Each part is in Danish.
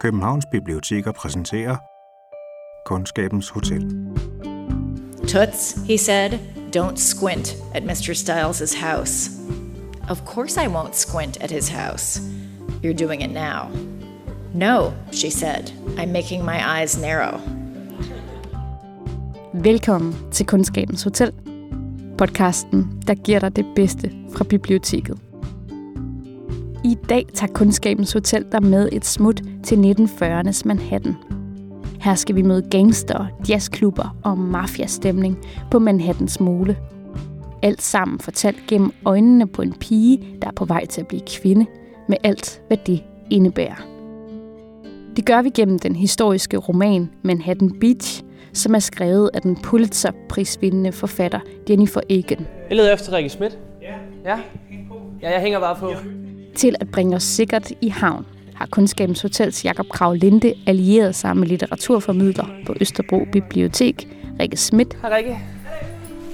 Københavns Biblioteker præsenterer Kundskabens Hotel. Toots, he said, don't squint at Mr. Stiles' house. Of course I won't squint at his house. You're doing it now. No, she said, I'm making my eyes narrow. Velkommen til Kundskabens Hotel, podcasten, der giver dig det bedste fra biblioteket. I dag tager Kundskabens Hotel dig med et smut til 1940'ernes Manhattan. Her skal vi møde gangster, jazzklubber og mafiastemning på Manhattans mole. Alt sammen fortalt gennem øjnene på en pige, der er på vej til at blive kvinde, med alt, hvad det indebærer. Det gør vi gennem den historiske roman Manhattan Beach, som er skrevet af den Pulitzer-prisvindende forfatter Jennifer Egan. Jeg leder efter Rikke Schmidt. Ja. Ja? Ja, jeg hænger bare på. Til at bringe os sikkert i havn har Kundskabens Hotels Jakob Krav Linde allieret sig med litteraturformidler på Østerbro Bibliotek, Rikke Schmidt. Hej Rikke.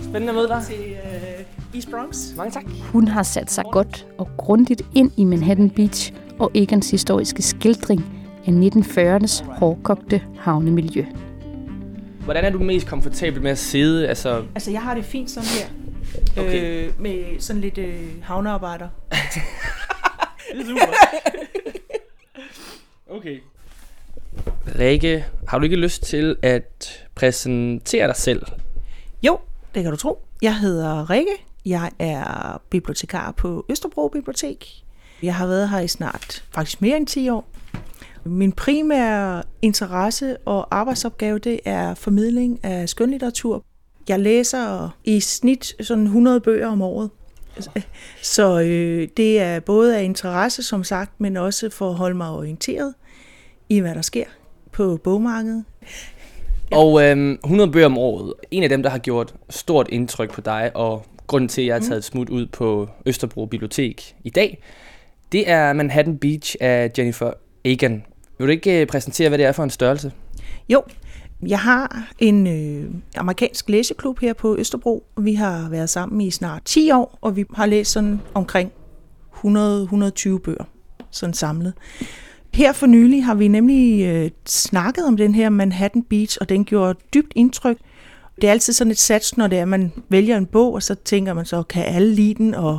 Spændende at møde dig. til uh, East Bronx. Mange tak. Hun har sat sig godt og grundigt ind i Manhattan Beach og Egans historiske skildring af 1940'ernes hårdkogte havnemiljø. Hvordan er du mest komfortabel med at sidde? Altså, Altså, jeg har det fint sådan her. Okay. Øh, med sådan lidt øh, havnearbejder. det er super. okay. Rikke, har du ikke lyst til at præsentere dig selv? Jo, det kan du tro. Jeg hedder Rikke. Jeg er bibliotekar på Østerbro Bibliotek. Jeg har været her i snart faktisk mere end 10 år. Min primære interesse og arbejdsopgave, det er formidling af skønlitteratur. Jeg læser i snit sådan 100 bøger om året. Så øh, det er både af interesse, som sagt, men også for at holde mig orienteret i, hvad der sker på bogmarkedet. Og øhm, 100 bøger om året. En af dem, der har gjort stort indtryk på dig, og grunden til, at jeg har taget et smut ud på Østerbro Bibliotek i dag, det er Manhattan Beach af Jennifer Egan. Vil du ikke øh, præsentere, hvad det er for en størrelse? Jo, jeg har en øh, amerikansk læseklub her på Østerbro. Vi har været sammen i snart 10 år, og vi har læst sådan omkring 100-120 bøger, sådan samlet. Her for nylig har vi nemlig øh, snakket om den her Manhattan Beach, og den gjorde dybt indtryk. Det er altid sådan et sats, når det er, at man vælger en bog, og så tænker man så, kan alle lide den? Og...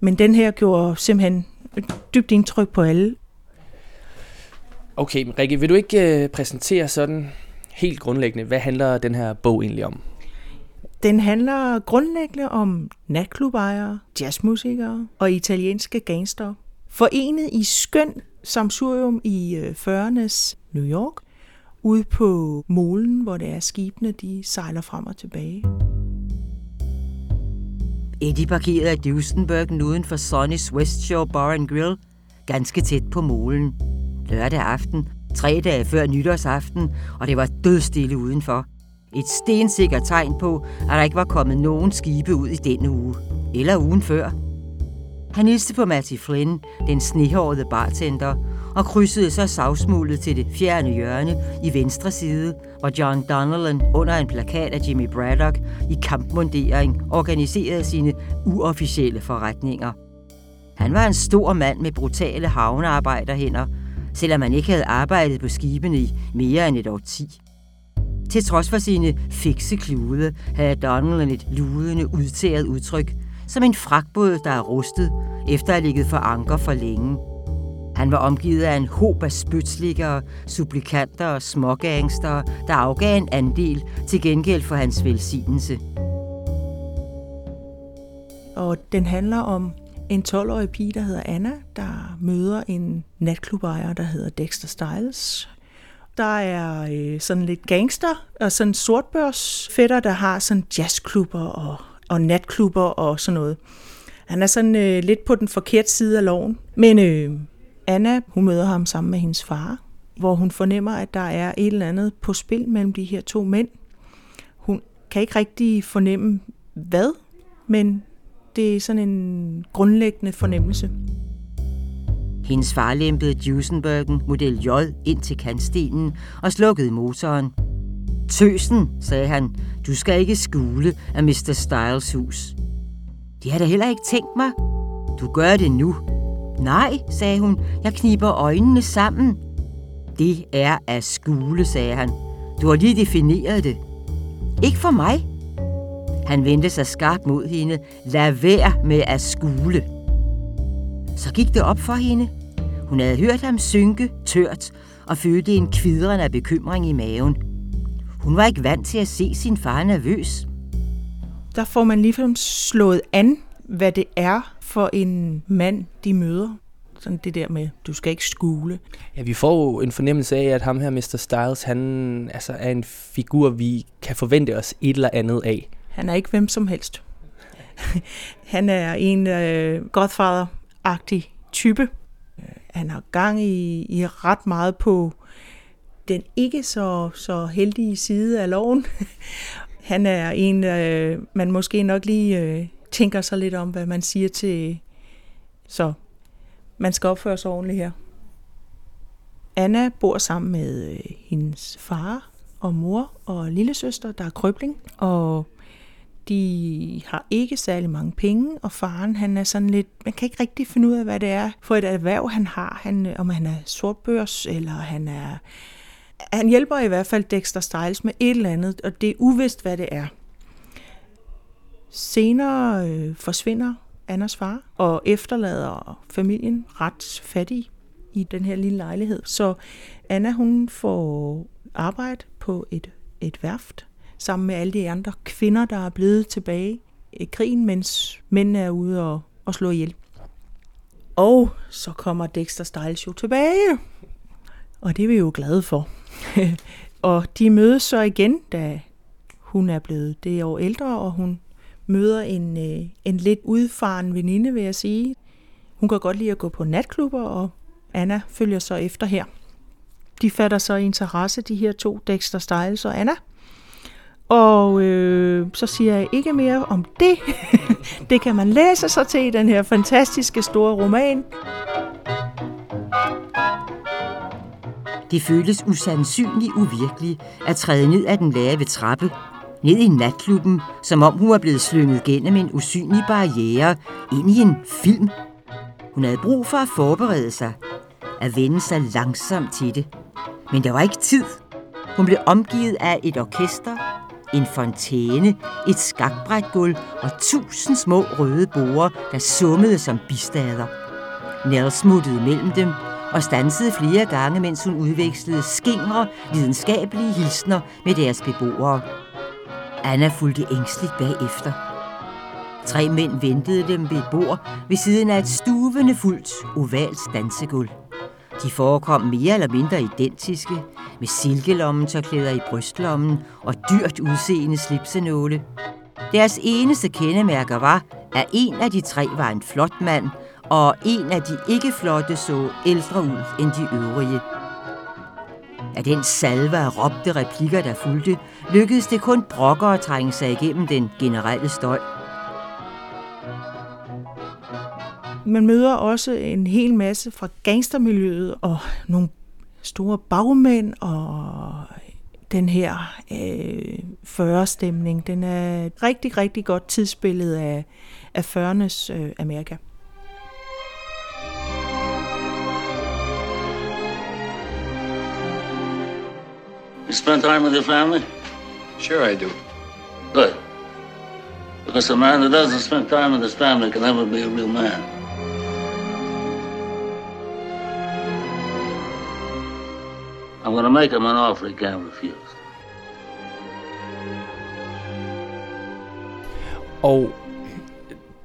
Men den her gjorde simpelthen dybt indtryk på alle. Okay, men Rikke, vil du ikke øh, præsentere sådan helt grundlæggende, hvad handler den her bog egentlig om? Den handler grundlæggende om natklubejere, jazzmusikere og italienske gangster. Forenet i skøn samsurium i øh, 40'ernes New York, ude på molen, hvor det er skibene, de sejler frem og tilbage. Eddie parkerede i Duesenbergen uden for Sonny's West Shore Bar and Grill, ganske tæt på molen. Lørdag aften, tre dage før nytårsaften, og det var dødstille udenfor. Et stensikkert tegn på, at der ikke var kommet nogen skibe ud i denne uge. Eller ugen før. Han hilste på Matty Flynn, den snehårede bartender, og krydsede så savsmuldet til det fjerne hjørne i venstre side, hvor John Donnellan under en plakat af Jimmy Braddock i kampmundering organiserede sine uofficielle forretninger. Han var en stor mand med brutale havnearbejderhænder, selvom han ikke havde arbejdet på skibene i mere end et år ti. Til trods for sine fikse klude havde Donnellan et ludende, udtæret udtryk, som en fragtbåd, der er rustet, efter at have ligget for anker for længe. Han var omgivet af en håb af spytslikkere, supplikanter og smågangster, der afgav en andel til gengæld for hans velsignelse. Og den handler om en 12-årig pige, der hedder Anna, der møder en natklubejer, der hedder Dexter Styles. Der er øh, sådan lidt gangster og sådan sortbørsfætter, der har sådan jazzklubber og, og natklubber og sådan noget. Han er sådan øh, lidt på den forkerte side af loven. Men øh, Anna, hun møder ham sammen med hendes far, hvor hun fornemmer, at der er et eller andet på spil mellem de her to mænd. Hun kan ikke rigtig fornemme hvad, men det er sådan en grundlæggende fornemmelse. Hendes far lempede Duesenbergen Model J ind til kantstenen og slukkede motoren. Tøsen, sagde han, du skal ikke skule af Mr. Styles hus. Det har da heller ikke tænkt mig. Du gør det nu. Nej, sagde hun, jeg kniber øjnene sammen. Det er at skule, sagde han. Du har lige defineret det. Ikke for mig. Han vendte sig skarpt mod hende. Lad være med at skule. Så gik det op for hende. Hun havde hørt ham synke tørt og følte en kvidren af bekymring i maven. Hun var ikke vant til at se sin far nervøs. Der får man lige slået an, hvad det er for en mand, de møder. Sådan det der med, du skal ikke skule. Ja, vi får jo en fornemmelse af, at ham her, Mr. Styles, han altså, er en figur, vi kan forvente os et eller andet af. Han er ikke hvem som helst. han er en øh, Godfather-agtig type. Han har gang i, i ret meget på den ikke så, så heldige side af loven. Han er en, øh, man måske nok lige øh, tænker sig lidt om, hvad man siger til, så man skal opføre sig ordentligt her. Anna bor sammen med øh, hendes far og mor og lillesøster, der er krøbling, og de har ikke særlig mange penge, og faren han er sådan lidt, man kan ikke rigtig finde ud af, hvad det er for et erhverv, han har. Han, øh, om han er sortbørs, eller han er... Han hjælper i hvert fald Dexter Styles med et eller andet, og det er uvist, hvad det er. Senere øh, forsvinder Annas far, og efterlader familien ret fattig i den her lille lejlighed. Så Anna hun får arbejde på et, et værft, sammen med alle de andre kvinder, der er blevet tilbage i krigen, mens mændene er ude og, og slå ihjel. Og så kommer Dexter Styles jo tilbage, og det er vi jo glade for. og de mødes så igen, da hun er blevet det år ældre, og hun møder en, øh, en lidt udfaren veninde, vil jeg sige. Hun kan godt lide at gå på natklubber, og Anna følger så efter her. De fatter så interesse, de her to, Dexter Styles og Anna. Og øh, så siger jeg ikke mere om det. det kan man læse sig til i den her fantastiske store roman. Det føles usandsynligt uvirkeligt at træde ned ad den lave trappe, ned i natklubben, som om hun var blevet slynget gennem en usynlig barriere ind i en film. Hun havde brug for at forberede sig, at vende sig langsomt til det. Men der var ikke tid. Hun blev omgivet af et orkester, en fontæne, et skakbrætgulv og tusind små røde borer, der summede som bistader. Nell smuttede mellem dem og stansede flere gange, mens hun udvekslede skingre, videnskabelige hilsner med deres beboere. Anna fulgte ængstligt bagefter. Tre mænd ventede dem ved et bord ved siden af et stuvende fuldt ovalt dansegulv. De forekom mere eller mindre identiske, med silkelommetørklæder i brystlommen og dyrt udseende slipsenåle. Deres eneste kendemærker var, at en af de tre var en flot mand, og en af de ikke flotte så ældre ud end de øvrige. Af den salve af råbte replikker, der fulgte, lykkedes det kun brokker at trænge sig igennem den generelle støj. Man møder også en hel masse fra gangstermiljøet og nogle store bagmænd og den her øh, 40-stemning. Den er et rigtig, rigtig godt tidsbillede af, af 40'ernes øh, Amerika. You spend time with your family? Sure I do. Good. Because a man that doesn't spend time with his family can never be a real man. I'm going to make him an offer he can't refuse. Og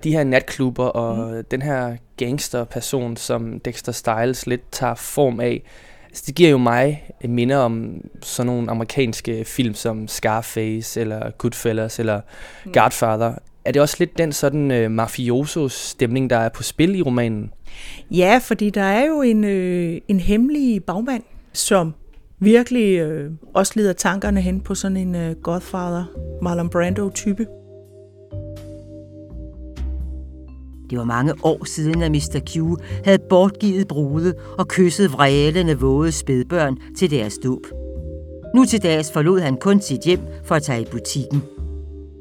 de her natklubber og mm. den her gangsterperson, som Dexter Styles lidt tager form af, altså det giver jo mig minder om sådan nogle amerikanske film som Scarface, eller Goodfellas, eller mm. Godfather. Er det også lidt den sådan øh, mafioso-stemning, der er på spil i romanen? Ja, fordi der er jo en, øh, en hemmelig bagmand, som virkelig øh, også leder tankerne hen på sådan en øh, Godfather, Marlon Brando-type. Det var mange år siden, at Mr. Q havde bortgivet brude og kysset vrælende våde spædbørn til deres dåb. Nu til dags forlod han kun sit hjem for at tage i butikken.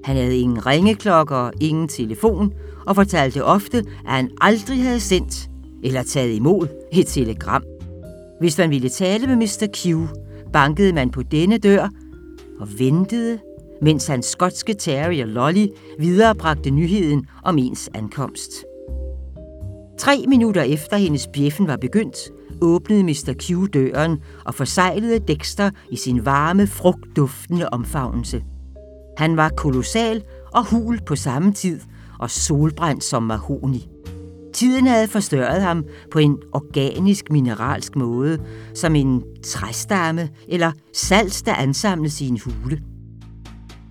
Han havde ingen ringeklokker og ingen telefon, og fortalte ofte, at han aldrig havde sendt eller taget imod et telegram. Hvis man ville tale med Mr. Q, bankede man på denne dør og ventede, mens hans skotske terrier Lolly viderebragte nyheden om ens ankomst. Tre minutter efter hendes bjeffen var begyndt, åbnede Mr. Q døren og forseglede Dexter i sin varme, frugtduftende omfavnelse. Han var kolossal og hul på samme tid og solbrændt som mahoni. Tiden havde forstørret ham på en organisk mineralsk måde, som en træstamme eller salt, der ansamles i en hule.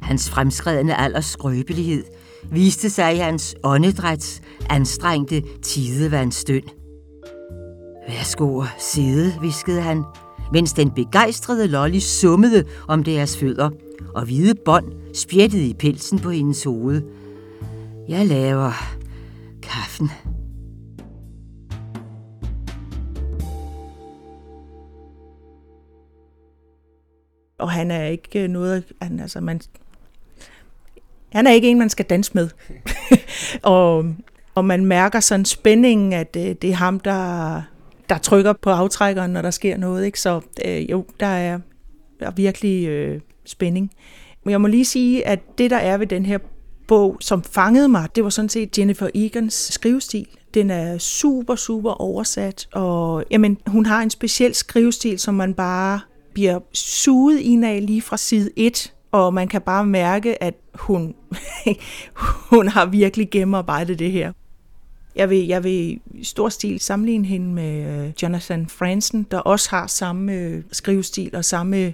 Hans fremskredende alders skrøbelighed viste sig i hans åndedræts anstrengte tidevandstøn. Værsgo at sidde, viskede han, mens den begejstrede Lolly summede om deres fødder, og hvide bånd spjættede i pelsen på hendes hoved. Jeg laver kaffen. Og han er ikke øh, noget, han, altså man, han er ikke en, man skal danse med. og, og man mærker sådan spændingen, at det, øh, det er ham, der, der trykker på aftrækkeren, når der sker noget. Ikke? Så øh, jo, der er, der er virkelig øh, spænding. Men jeg må lige sige, at det, der er ved den her bog, som fangede mig, det var sådan set Jennifer Egans skrivestil. Den er super, super oversat, og jamen, hun har en speciel skrivestil, som man bare bliver suget ind af lige fra side 1, og man kan bare mærke, at hun, hun har virkelig gennemarbejdet det her. Jeg vil, jeg vil i stor stil sammenligne hende med øh, Jonathan Franzen, der også har samme øh, skrivestil og samme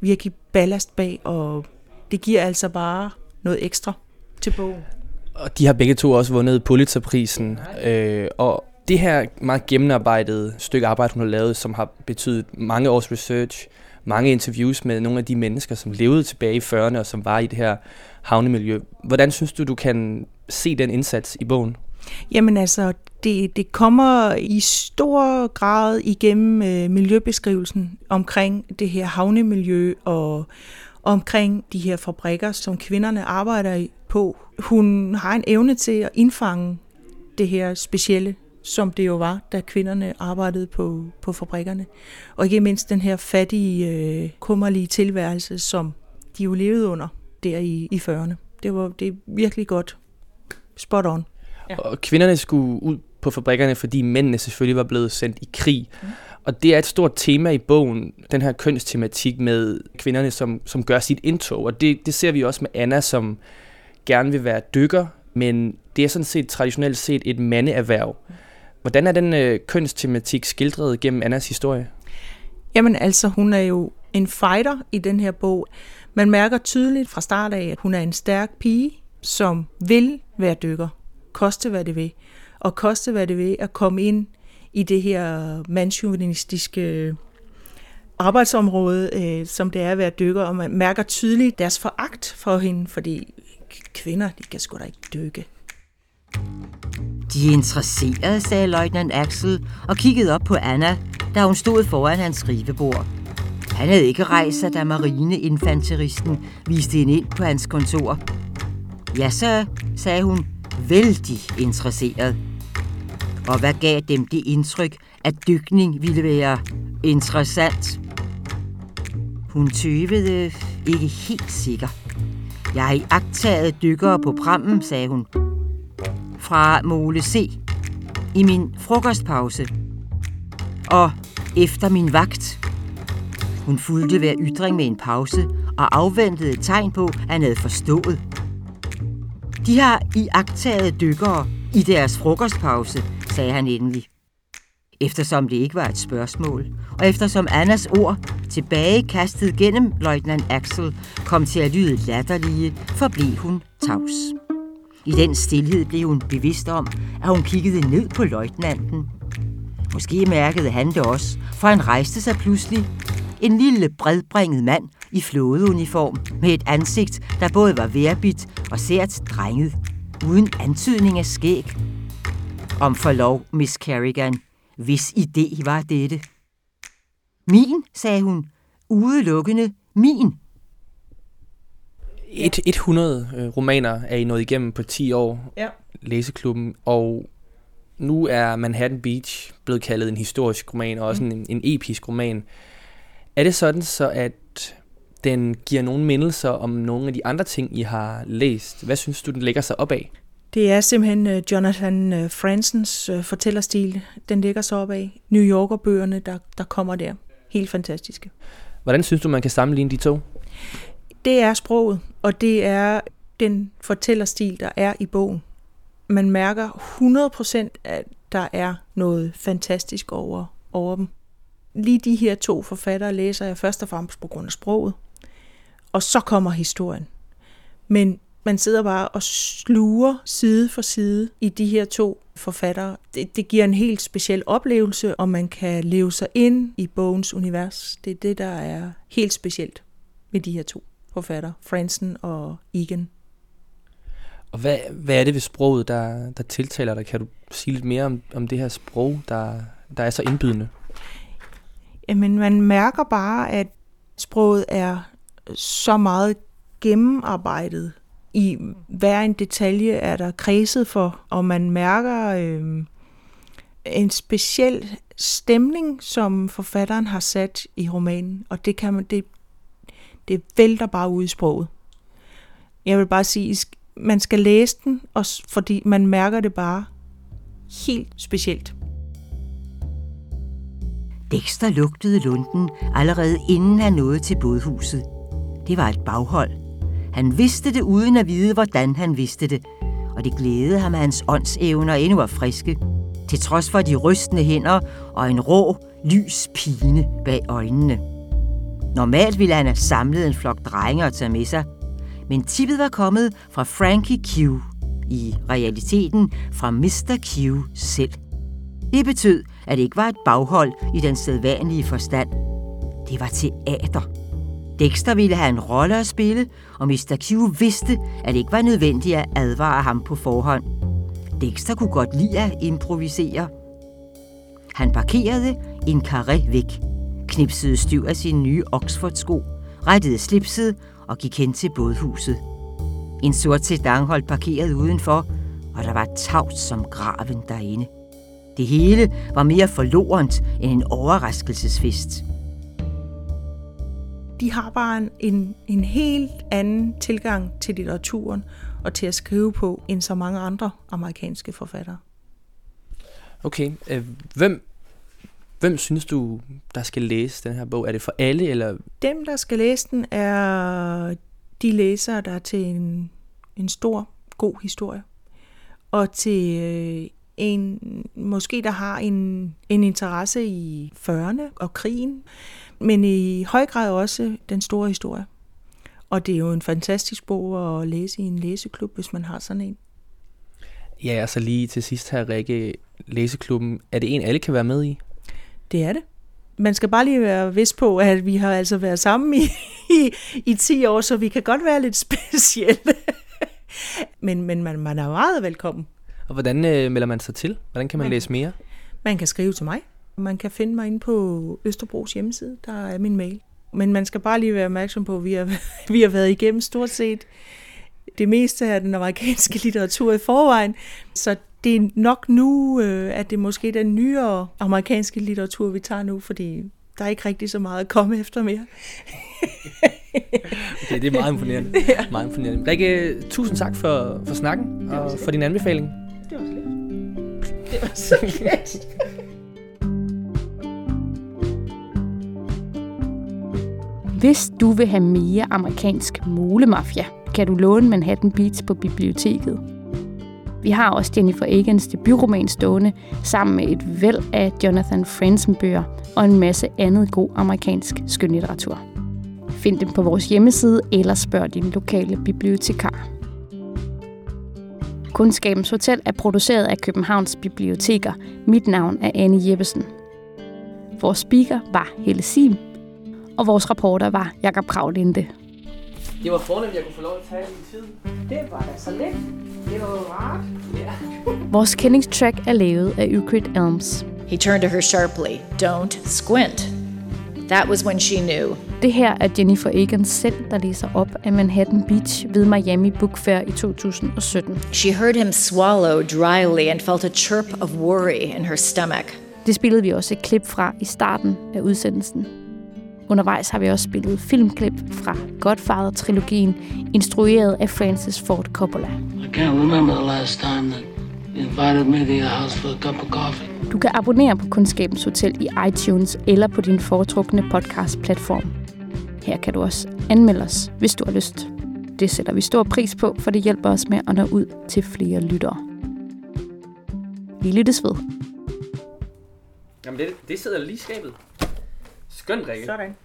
virkelig ballast bag, og det giver altså bare noget ekstra til bogen. Og de har begge to også vundet Pulitzerprisen, øh, og det her meget gennemarbejdede stykke arbejde, hun har lavet, som har betydet mange års research, mange interviews med nogle af de mennesker, som levede tilbage i 40'erne og som var i det her havnemiljø. Hvordan synes du, du kan se den indsats i bogen? Jamen altså, det, det kommer i stor grad igennem øh, miljøbeskrivelsen omkring det her havnemiljø og omkring de her fabrikker, som kvinderne arbejder på. Hun har en evne til at indfange det her specielle som det jo var, da kvinderne arbejdede på, på fabrikkerne. Og ikke mindst den her fattige, øh, kummerlige tilværelse, som de jo levede under der i, i 40'erne. Det var det er virkelig godt. Spot on. Ja. Og kvinderne skulle ud på fabrikkerne, fordi mændene selvfølgelig var blevet sendt i krig. Mm. Og det er et stort tema i bogen, den her kønstematik med kvinderne, som, som gør sit indtog. Og det, det ser vi også med Anna, som gerne vil være dykker, men det er sådan set traditionelt set et mandeerhverv. Mm. Hvordan er den øh, kønstematik skildret gennem Annas historie? Jamen altså, hun er jo en fighter i den her bog. Man mærker tydeligt fra start af, at hun er en stærk pige, som vil være dykker. Koste hvad det vil. Og koste hvad det vil at komme ind i det her mandsjuvenistiske øh, arbejdsområde, øh, som det er at være dykker, og man mærker tydeligt deres foragt for hende, fordi kvinder, de kan sgu da ikke dykke. De er interesserede, sagde løjtnant Axel og kiggede op på Anna, da hun stod foran hans skrivebord. Han havde ikke rejst sig, da marineinfanteristen viste hende ind på hans kontor. Ja, så, sagde hun, vældig interesseret. Og hvad gav dem det indtryk, at dykning ville være interessant? Hun tøvede ikke helt sikker. Jeg har iagtaget dykkere på prammen, sagde hun fra Mole C i min frokostpause og efter min vagt. Hun fulgte hver ytring med en pause og afventede et tegn på, at han havde forstået. De har i dykkere i deres frokostpause, sagde han endelig. Eftersom det ikke var et spørgsmål, og eftersom Annas ord, tilbagekastet gennem løjtnant Axel, kom til at lyde latterlige, forblev hun tavs. I den stillhed blev hun bevidst om, at hun kiggede ned på løjtnanten. Måske mærkede han det også, for han rejste sig pludselig. En lille bredbringet mand i flådeuniform med et ansigt, der både var værbit og sært drenget, uden antydning af skæg. Om forlov, Miss Kerrigan, hvis idé var dette. Min, sagde hun, udelukkende min et, 100 øh, romaner er I nået igennem på 10 år, ja. læseklubben, og nu er Manhattan Beach blevet kaldet en historisk roman, og også mm. en, en episk roman. Er det sådan så, at den giver nogle mindelser om nogle af de andre ting, I har læst? Hvad synes du, den lægger sig op af? Det er simpelthen uh, Jonathan uh, Fransens fortællerstil, den ligger sig op af. New Yorker-bøgerne, der, der kommer der. Helt fantastiske. Hvordan synes du, man kan sammenligne de to? Det er sproget, og det er den fortællerstil, der er i bogen. Man mærker 100% at der er noget fantastisk over, over dem. Lige de her to forfattere læser jeg først og fremmest på grund af sproget, og så kommer historien. Men man sidder bare og sluger side for side i de her to forfattere. Det, det giver en helt speciel oplevelse, og man kan leve sig ind i bogens univers. Det er det, der er helt specielt med de her to forfattere, Fransen og Egan. Og hvad, hvad er det ved sproget, der, der tiltaler dig? Kan du sige lidt mere om, om det her sprog, der, der er så indbydende? Jamen, man mærker bare, at sproget er så meget gennemarbejdet. I hver en detalje er der kredset for, og man mærker øh, en speciel stemning, som forfatteren har sat i romanen, og det kan man, det, det vælter bare ud i sproget. Jeg vil bare sige, man skal læse den, også fordi man mærker det bare helt specielt. Dexter lugtede lunden allerede inden han nåede til bådhuset. Det var et baghold. Han vidste det uden at vide, hvordan han vidste det, og det glædede ham, at hans åndsevner endnu var friske, til trods for de rystende hænder og en rå, lys pine bag øjnene. Normalt ville han have samlet en flok drenge og tage med sig, men tippet var kommet fra Frankie Q, i realiteten fra Mr. Q selv. Det betød, at det ikke var et baghold i den sædvanlige forstand. Det var teater. Dexter ville have en rolle at spille, og Mr. Q vidste, at det ikke var nødvendigt at advare ham på forhånd. Dexter kunne godt lide at improvisere. Han parkerede en karé væk, knipsede styr af sine nye Oxford-sko, rettede slipset og gik hen til bådhuset. En sort sedan holdt parkeret udenfor, og der var tavt som graven derinde. Det hele var mere forlorent end en overraskelsesfest. De har bare en, en helt anden tilgang til litteraturen og til at skrive på, end så mange andre amerikanske forfattere. Okay, øh, hvem, hvem synes du, der skal læse den her bog? Er det for alle? eller? Dem, der skal læse den, er de læsere, der er til en, en stor, god historie. Og til øh, en, måske der har en, en interesse i 40'erne og krigen, men i høj grad også den store historie. Og det er jo en fantastisk bog at læse i en læseklub, hvis man har sådan en. Ja, og så lige til sidst her, Rikke, læseklubben, er det en, alle kan være med i? Det er det. Man skal bare lige være vis på, at vi har altså været sammen i, i, i 10 år, så vi kan godt være lidt specielle. men men man, man er meget velkommen. Og hvordan øh, melder man sig til? Hvordan kan man, man læse mere? Man kan skrive til mig. Man kan finde mig inde på Østerbros hjemmeside. Der er min mail. Men man skal bare lige være opmærksom på, at vi har, vi har været igennem stort set det meste af den amerikanske litteratur i forvejen. Så det er nok nu, øh, at det er måske den nyere amerikanske litteratur, vi tager nu, fordi der er ikke rigtig så meget at komme efter mere. okay, det er meget imponerende. Ja. Meget imponerende. Rikke, tusind tak for, for snakken og for din anbefaling. Det var slet. Det var så let. Hvis du vil have mere amerikansk molemafia, kan du låne Manhattan Beach på biblioteket. Vi har også Jennifer Egans debutroman stående, sammen med et væld af Jonathan Franzen-bøger og en masse andet god amerikansk skønlitteratur. Find dem på vores hjemmeside eller spørg din lokale bibliotekar. Kundskabens Hotel er produceret af Københavns Biblioteker. Mit navn er Anne Jeppesen. Vores speaker var Helle Sim, og vores reporter var Jakob Kravlinde. Det var fornemt, at jeg kunne få lov at tage min tid. Det var da så let. Det var rart. Ja. Vores kendingstrack er lavet af Euclid Elms. He turned to her sharply. Don't squint. That was when she knew Det her er Jennifer Egan selv, der læser op af Manhattan Beach ved Miami Book Fair i 2017. She heard him swallow dryly and felt a chirp of worry in her stomach. Det spillede vi også et klip fra i starten af udsendelsen. Undervejs har vi også spillet filmklip fra Godfather-trilogien, instrueret af Francis Ford Coppola. I can't remember the last time that. Du kan abonnere på Kundskabens Hotel i iTunes eller på din foretrukne podcast-platform. Her kan du også anmelde os, hvis du har lyst. Det sætter vi stor pris på, for det hjælper os med at nå ud til flere lyttere. Vi lyttes ved. Jamen, det, det sidder lige skabet. Skønt, Rikke. Sådan.